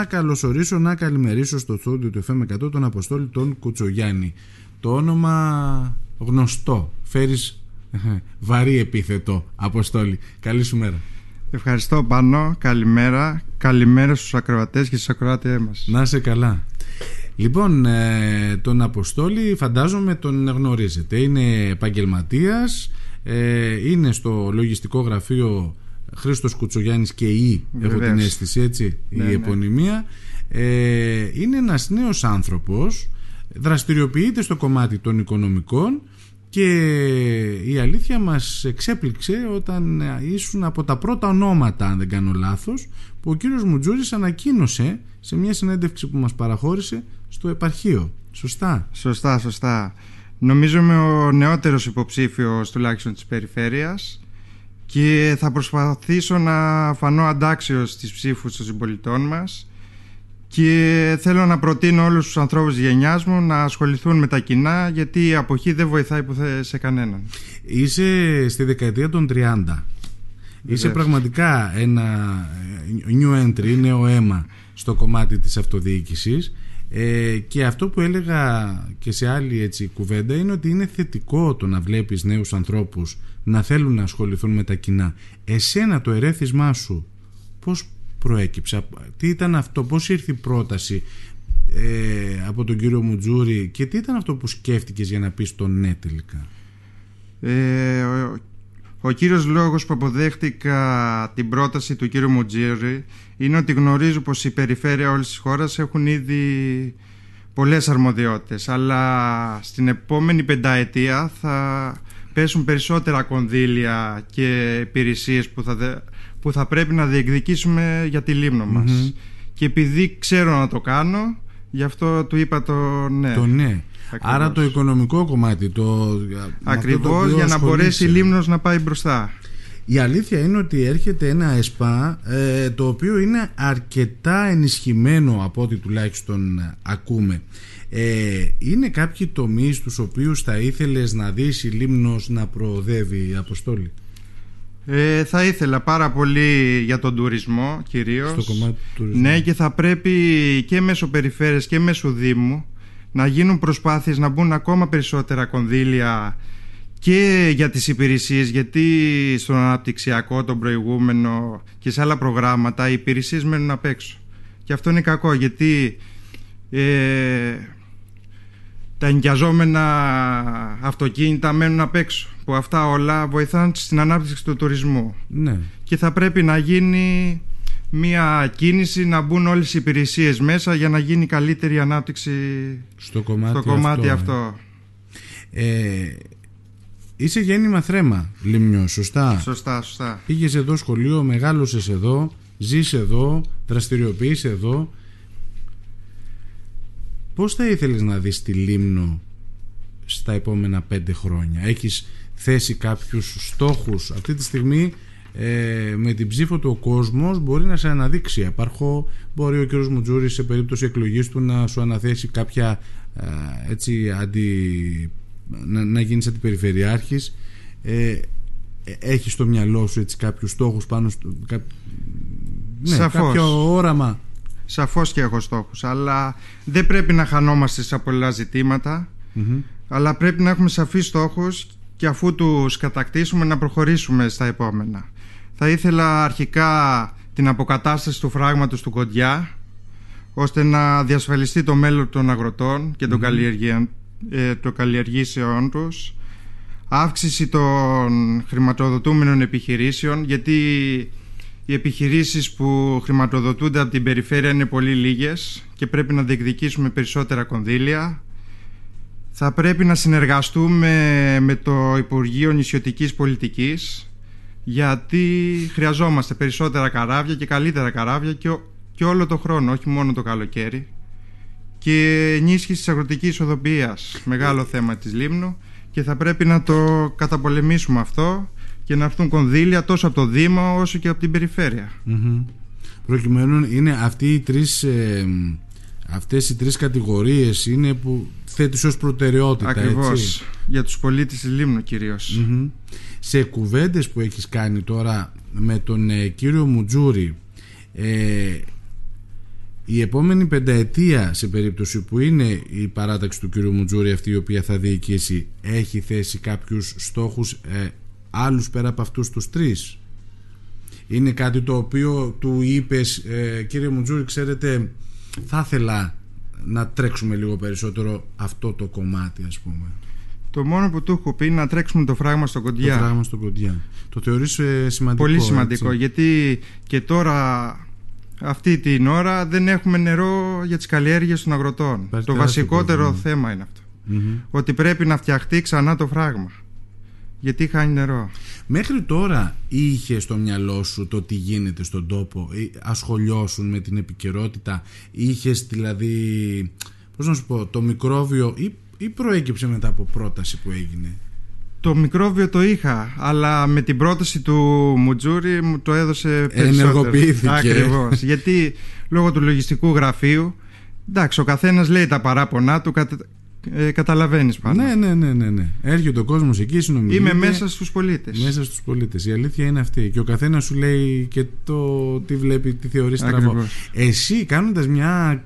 Να καλωσορίσω, να καλημερίσω στο στούντιο του FM100 τον Αποστόλη τον Κουτσογιάννη. Το όνομα γνωστό. Φέρεις βαρύ επίθετο, Αποστόλη. Καλή σου μέρα. Ευχαριστώ Πάνο, καλημέρα. Καλημέρα στους ακροατές και στις ακροάτες μας. Να είσαι καλά. Λοιπόν, ε, τον Αποστόλη φαντάζομαι τον γνωρίζετε. Είναι επαγγελματίας, ε, είναι στο λογιστικό γραφείο Χρήστος Κουτσογιάννης και η, έχω την αίσθηση έτσι, η ναι, ναι. επωνυμία. Ε, είναι ένας νέος άνθρωπος, δραστηριοποιείται στο κομμάτι των οικονομικών και η αλήθεια μας εξέπληξε όταν ήσουν από τα πρώτα ονόματα, αν δεν κάνω λάθος, που ο κύριος Μουτζούρης ανακοίνωσε σε μια συνέντευξη που μας παραχώρησε στο επαρχείο. Σωστά; Σωστά, σωστά. Νομίζω είμαι ο νεότερος υποψήφιος τουλάχιστον της περιφέρειας και θα προσπαθήσω να φανώ αντάξιος στις ψήφους των συμπολιτών μας και θέλω να προτείνω όλους τους ανθρώπους της γενιάς μου να ασχοληθούν με τα κοινά γιατί η αποχή δεν βοηθάει που σε κανέναν. Είσαι στη δεκαετία των 30. Είσαι πραγματικά ένα new entry, νέο αίμα στο κομμάτι της αυτοδιοίκησης ε, και αυτό που έλεγα και σε άλλη έτσι κουβέντα είναι ότι είναι θετικό το να βλέπεις νέους ανθρώπους να θέλουν να ασχοληθούν με τα κοινά. Εσένα το ερέθισμά σου πώς προέκυψε, τι ήταν αυτό, πώς ήρθε η πρόταση ε, από τον κύριο Μουτζούρη και τι ήταν αυτό που σκέφτηκες για να πεις το ναι τελικά; Ε, ο κύριος λόγος που αποδέχτηκα την πρόταση του κύριου Μουτζίρη είναι ότι γνωρίζω πως η περιφέρεια όλης της χώρας έχουν ήδη πολλές αρμοδιότητες αλλά στην επόμενη πενταετία θα πέσουν περισσότερα κονδύλια και υπηρεσίες που θα, που θα πρέπει να διεκδικήσουμε για τη λίμνο μας. Και επειδή ξέρω να το κάνω, γι' αυτό του είπα το ναι. Το ναι. Άρα το οικονομικό κομμάτι το... Ακριβώς για να μπορέσει η Λίμνος να πάει μπροστά η αλήθεια είναι ότι έρχεται ένα ΕΣΠΑ ε, το οποίο είναι αρκετά ενισχυμένο από ό,τι τουλάχιστον ακούμε ε, είναι κάποιοι τομείς στους οποίους θα ήθελες να δεις η Λίμνος να προοδεύει η Αποστόλη; Ε, θα ήθελα πάρα πολύ για τον τουρισμό κυρίως. Στο κομμάτι του τουρισμού. Ναι και θα πρέπει και μέσω περιφέρειας και μέσω Δήμου να γίνουν προσπάθειες να μπουν ακόμα περισσότερα κονδύλια και για τις υπηρεσίες γιατί στον αναπτυξιακό τον προηγούμενο και σε άλλα προγράμματα οι υπηρεσίες μένουν απ' έξω. Και αυτό είναι κακό γιατί ε, τα εγκιαζόμενα αυτοκίνητα μένουν απ' έξω που αυτά όλα βοηθάνε στην ανάπτυξη του τουρισμού ναι. και θα πρέπει να γίνει μια κίνηση να μπουν όλες οι υπηρεσίες μέσα για να γίνει καλύτερη ανάπτυξη στο κομμάτι, αυτό. Ε. ε, είσαι γέννημα θρέμα, Λιμνιό, σωστά; Σωστά, σωστά. Πήγες εδώ σχολείο, μεγάλωσες εδώ, ζεις εδώ, δραστηριοποιείς εδώ. Πώς θα ήθελες να δεις τη Λίμνο στα επόμενα πέντε χρόνια; Έχεις θέσει κάποιους στόχους; Αυτή τη στιγμή ε, με την ψήφο του ο κόσμος μπορεί να σε αναδείξει απάρχω μπορεί ο κ. Μουτζούρης σε περίπτωση εκλογής του να σου αναθέσει κάποια ε, έτσι αντι, να, να γίνεις αντιπεριφερειάρχης ε, έχεις στο μυαλό σου έτσι κάποιους στόχους πάνω στο κά, ναι, κάποιο όραμα Σαφώς και έχω στόχους αλλά δεν πρέπει να χανόμαστε σε πολλά αλλά πρέπει να έχουμε σαφείς στόχους και αφού τους κατακτήσουμε να προχωρήσουμε στα επόμενα. Θα ήθελα αρχικά την αποκατάσταση του φράγματος του Κοντιά ώστε να διασφαλιστεί το μέλλον των αγροτών και των, mm. ε, καλλιεργήσεών τους. Αύξηση των χρηματοδοτούμενων επιχειρήσεων γιατί οι επιχειρήσεις που χρηματοδοτούνται από την περιφέρεια είναι πολύ λίγες και πρέπει να διεκδικήσουμε περισσότερα κονδύλια θα πρέπει να συνεργαστούμε με το Υπουργείο Νησιωτικής Πολιτικής γιατί χρειαζόμαστε περισσότερα καράβια και καλύτερα καράβια και, και όλο το χρόνο, όχι μόνο το καλοκαίρι. Και ενίσχυση της αγροτικής οδοποιίας, μεγάλο θέμα της Λίμνου και θα πρέπει να το καταπολεμήσουμε αυτό και να έρθουν κονδύλια τόσο από το Δήμο όσο και από την περιφέρεια. Mm-hmm. Προκειμένου είναι αυτοί οι τρεις, ε, αυτές οι τρεις κατηγορίες είναι που θέτεις ως προτεραιότητα Ακριβώς, για τους πολίτες της Λίμνου Σε κουβέντες που έχεις κάνει τώρα με τον ε, κύριο Μουτζούρη ε, η επόμενη πενταετία σε περίπτωση που είναι η παράταξη του κ. Μουτζούρη αυτή η οποία θα διοικήσει έχει θέσει κάποιους στόχους ε, άλλους πέρα από αυτούς τους τρεις είναι κάτι το οποίο του είπες ε, κύριε Μουτζούρη ξέρετε θα ήθελα να τρέξουμε λίγο περισσότερο αυτό το κομμάτι ας πούμε το μόνο που του έχω πει είναι να τρέξουμε το φράγμα στο κοντιά. Το φράγμα στο κοντιά. Το θεωρείς ε, σημαντικό. Πολύ σημαντικό γιατί και τώρα αυτή την ώρα δεν έχουμε νερό για τις καλλιέργειες των αγροτών. το βασικότερο θέμα είναι Ότι πρέπει να φτιαχτεί ξανά το φράγμα. Γιατί χάνει νερό. Μέχρι τώρα είχε στο μυαλό σου το τι γίνεται στον τόπο, ασχολιώσουν με την επικαιρότητα, είχες δηλαδή, πώς να σου πω, το μικρόβιο ή, ή προέκυψε μετά από πρόταση που έγινε; Το μικρόβιο το είχα, αλλά με την πρόταση του Μουτζούρι μου το έδωσε περισσότερο. Ενεργοποιήθηκε. Ακριβώς, γιατί λόγω του λογιστικού γραφείου, εντάξει, ο καθένας λέει τα παράπονά του, ε, καταλαβαίνεις πάνω. Ναι, ναι, ναι, ναι, ναι. Έρχεται ο κόσμος εκεί, συνομιλεί. Είμαι μέσα στους πολίτες. Μέσα στους πολίτες. Η αλήθεια είναι αυτή. Και ο καθένας σου λέει και το τι βλέπει, τι θεωρείς στραβό. Εσύ κάνοντας μια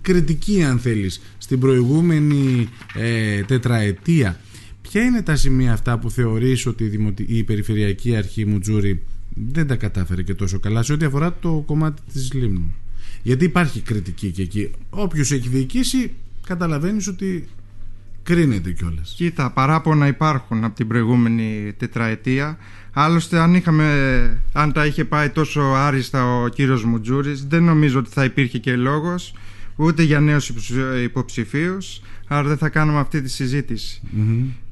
κριτική, αν θέλεις, στην προηγούμενη ε, τετραετία, ποια είναι τα σημεία αυτά που θεωρείς ότι η, η Περιφερειακή Αρχή Μουτζούρι δεν τα κατάφερε και τόσο καλά σε ό,τι αφορά το κομμάτι της Λίμνου; Γιατί υπάρχει κριτική και εκεί. Όποιος έχει διοικήσει καταλαβαίνεις ότι κρίνεται κιόλας. Κοίτα, παράπονα υπάρχουν από την προηγούμενη τετραετία. Άλλωστε, αν, είχαμε, αν τα είχε πάει τόσο άριστα ο κύριος Μουτζούρης, δεν νομίζω ότι θα υπήρχε και λόγος ούτε για νέους υποψηφίους, άρα δεν θα κάνουμε αυτή τη συζητηση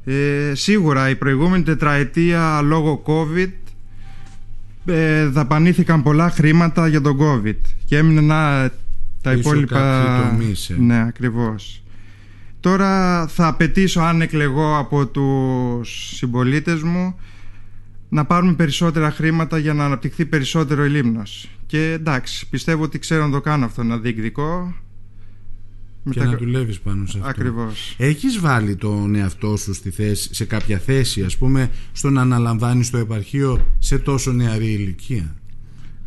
Ε, σίγουρα η προηγούμενη τετραετία λόγω COVID ε, δαπανήθηκαν πολλά χρήματα για τον COVID και έμεινε να τα υπόλοιπα. Τομείς, ε. Ναι, ακριβώς. Τώρα θα απαιτήσω αν εκλεγώ από τους συμπολίτες μου να πάρουμε περισσότερα χρήματα για να αναπτυχθεί περισσότερο η Λίμνος. Και εντάξει, πιστεύω ότι ξέρω να το κάνω αυτό, να διεκδικώ. Και να δουλεύεις πάνω σε αυτό. Ακριβώς. Έχεις βάλει τον εαυτό σου στη θέση, σε κάποια θέση, ας πούμε, στο να αναλαμβάνεις το επαρχείο σε τόσο νεαρή ηλικία;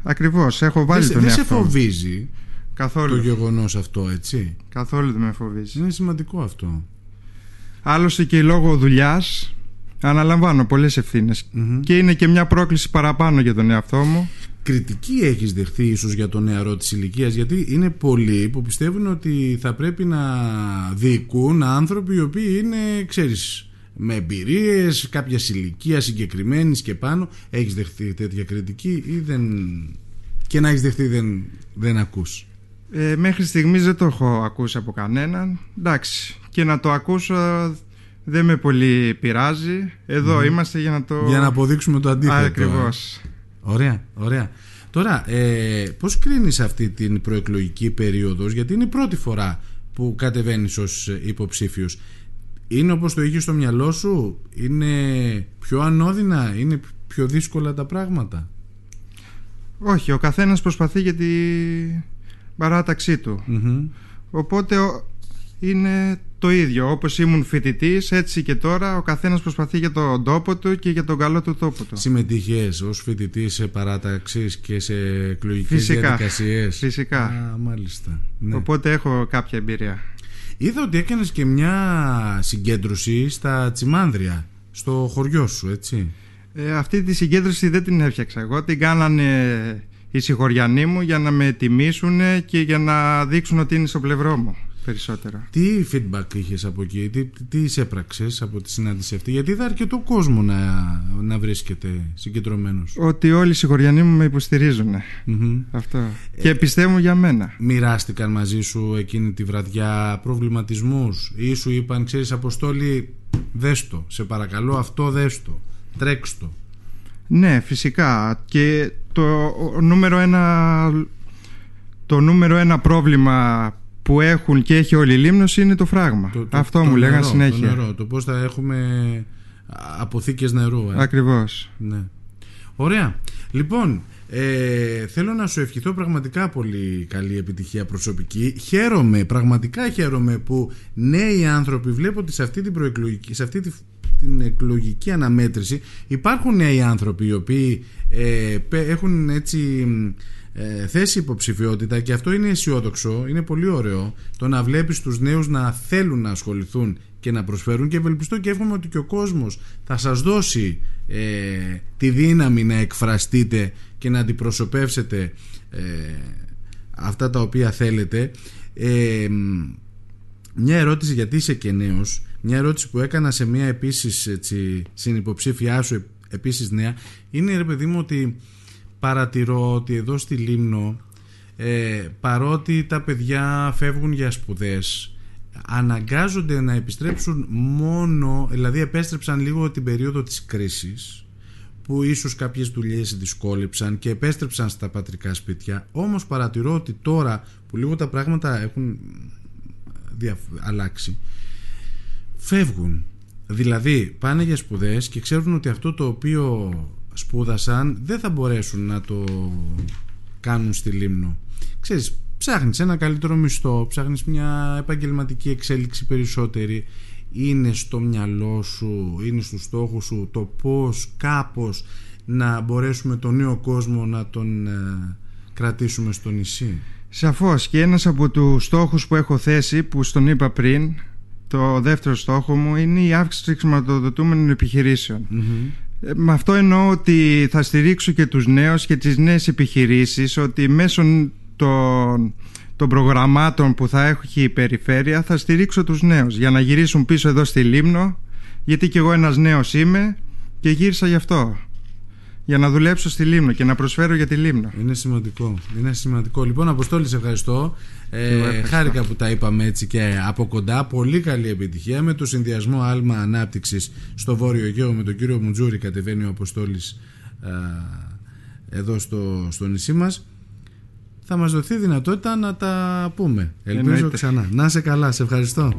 Ακριβώς, έχω βάλει δεν, τον δεν εαυτό σε φοβίζει Καθόλου. το γεγονός αυτό, έτσι. Καθόλου δεν με φοβίζει. Είναι σημαντικό αυτό. Άλλωστε και λόγω δουλειάς αναλαμβάνω πολλές και είναι και μια πρόκληση παραπάνω για τον εαυτό μου. Κριτική έχεις δεχθεί ίσως για τον νεαρό της ηλικίας, γιατί είναι πολλοί που πιστεύουν ότι θα πρέπει να διοικούν άνθρωποι οι οποίοι είναι, ξέρεις, με εμπειρίες, κάποια ηλικία συγκεκριμένης και πάνω. Έχεις δεχθεί τέτοια κριτική ή δεν. και να έχεις δεχθεί δεν, δεν ακούς; Ε, μέχρι στιγμής δεν το έχω ακούσει από κανέναν. Εντάξει, και να το ακούσω δεν με πολύ πειράζει. Εδώ είμαστε για να το... Για να αποδείξουμε το αντίθετο. Ακριβώς. Ωραία, ωραία. Τώρα, ε, πώς κρίνεις αυτή την προεκλογική περίοδος, γιατί είναι η πρώτη φορά που κατεβαίνεις ως υποψήφιος. Είναι όπως το είχε στο μυαλό σου, είναι πιο ανώδυνα, είναι πιο δύσκολα τα πράγματα; Όχι, ο καθένας προσπαθεί για την παράταξή του. Οπότε είναι το ίδιο. Όπως ήμουν φοιτητής, έτσι και τώρα ο καθένας προσπαθεί για τον τόπο του και για τον καλό του τόπο του. Συμμετείχες ως φοιτητής σε παράταξει και σε εκλογικές διαδικασίες; Φυσικά. Α, μάλιστα. Ναι. Οπότε έχω κάποια εμπειρία. Είδα ότι έκανες και μια συγκέντρωση στα Τσιμάνδρια, στο χωριό σου, έτσι. Ε, αυτή τη συγκέντρωση δεν την έφτιαξα εγώ. Την κάνανε οι συγχωριανοί μου για να με τιμήσουν και για να δείξουν ότι είναι στο πλευρό μου περισσότερο. Τι feedback είχες από εκεί, τι, τι έπραξες από τη συνάντηση αυτή, γιατί είδα αρκετό κόσμο να, να βρίσκεται συγκεντρωμένος. Ότι όλοι οι συγχωριανοί μου με υποστηρίζουν. Αυτό. Ε, και πιστεύουν για μένα. Μοιράστηκαν μαζί σου εκείνη τη βραδιά προβληματισμούς ή σου είπαν, ξέρεις, Αποστόλη, δέστο. Σε παρακαλώ, αυτό δέστο. Τρέξτο. Ναι, φυσικά. Και το νούμερο ένα, το νούμερο ένα πρόβλημα που έχουν και έχει όλη η Λίμνος είναι το φράγμα. Αυτό μου λέγανε συνέχεια. Το νερό, το πώς θα έχουμε αποθήκες νερού. Ε. Ακριβώς. Ναι. Ωραία. Λοιπόν, ε, θέλω να σου ευχηθώ πραγματικά πολύ καλή επιτυχία προσωπική. Χαίρομαι, πραγματικά χαίρομαι που νέοι άνθρωποι βλέπω ότι σε αυτή την προεκλογική, σε αυτή την εκλογική αναμέτρηση υπάρχουν νέοι άνθρωποι οι οποίοι ε, έχουν έτσι ε, θέσει υποψηφιότητα και αυτό είναι αισιόδοξο, είναι πολύ ωραίο το να βλέπεις τους νέους να θέλουν να ασχοληθούν και να προσφέρουν και ευελπιστώ και εύχομαι ότι και ο κόσμος θα σας δώσει ε, τη δύναμη να εκφραστείτε και να αντιπροσωπεύσετε ε, αυτά τα οποία θέλετε. Ε, μια ερώτηση γιατί είσαι και νέος μια ερώτηση που έκανα σε μια επίσης έτσι, συνυποψήφιά σου επίσης νέα είναι ρε παιδί μου ότι παρατηρώ ότι εδώ στη Λίμνο ε, παρότι τα παιδιά φεύγουν για σπουδές αναγκάζονται να επιστρέψουν μόνο δηλαδή επέστρεψαν λίγο την περίοδο της κρίσης που ίσως κάποιες δουλειές δυσκόλεψαν και επέστρεψαν στα πατρικά σπίτια όμως παρατηρώ ότι τώρα που λίγο τα πράγματα έχουν αλλάξει φεύγουν. Δηλαδή πάνε για σπουδές και ξέρουν ότι αυτό το οποίο σπούδασαν δεν θα μπορέσουν να το κάνουν στη Λίμνο. Ξέρεις ψάχνεις ένα καλύτερο μισθό ψάχνεις μια επαγγελματική εξέλιξη περισσότερη. Είναι στο μυαλό σου είναι στους στόχους σου το πως κάπως να μπορέσουμε τον νέο κόσμο να τον ε, κρατήσουμε στο νησί. Σαφώς. Και ένας από τους στόχους που έχω θέσει που στον είπα πριν το δεύτερο στόχο μου είναι η αύξηση των χρηματοδοτούμενων με αυτό εννοώ ότι θα στηρίξω και τους νέους και τις νέες επιχειρήσεις ότι μέσω των, των προγραμμάτων που θα έχει η περιφέρεια θα στηρίξω τους νέους για να γυρίσουν πίσω εδώ στη Λίμνο γιατί και εγώ ένας νέος είμαι και γύρισα γι' αυτό για να δουλέψω στη Λίμνο και να προσφέρω για τη Λίμνο. Είναι σημαντικό. Είναι σημαντικό. Λοιπόν, Αποστόλη, σε ευχαριστώ. Ε, χάρηκα που τα είπαμε έτσι και από κοντά. Πολύ καλή επιτυχία με το συνδυασμό άλμα ανάπτυξης στο Βόρειο Αιγαίο με τον κύριο Μουτζούρη. Κατεβαίνει ο Αποστόλης εδώ στο, στο νησί μας. Θα μας δοθεί δυνατότητα να τα πούμε. Ελπίζω ξανά. Να είσαι καλά. Σε ευχαριστώ.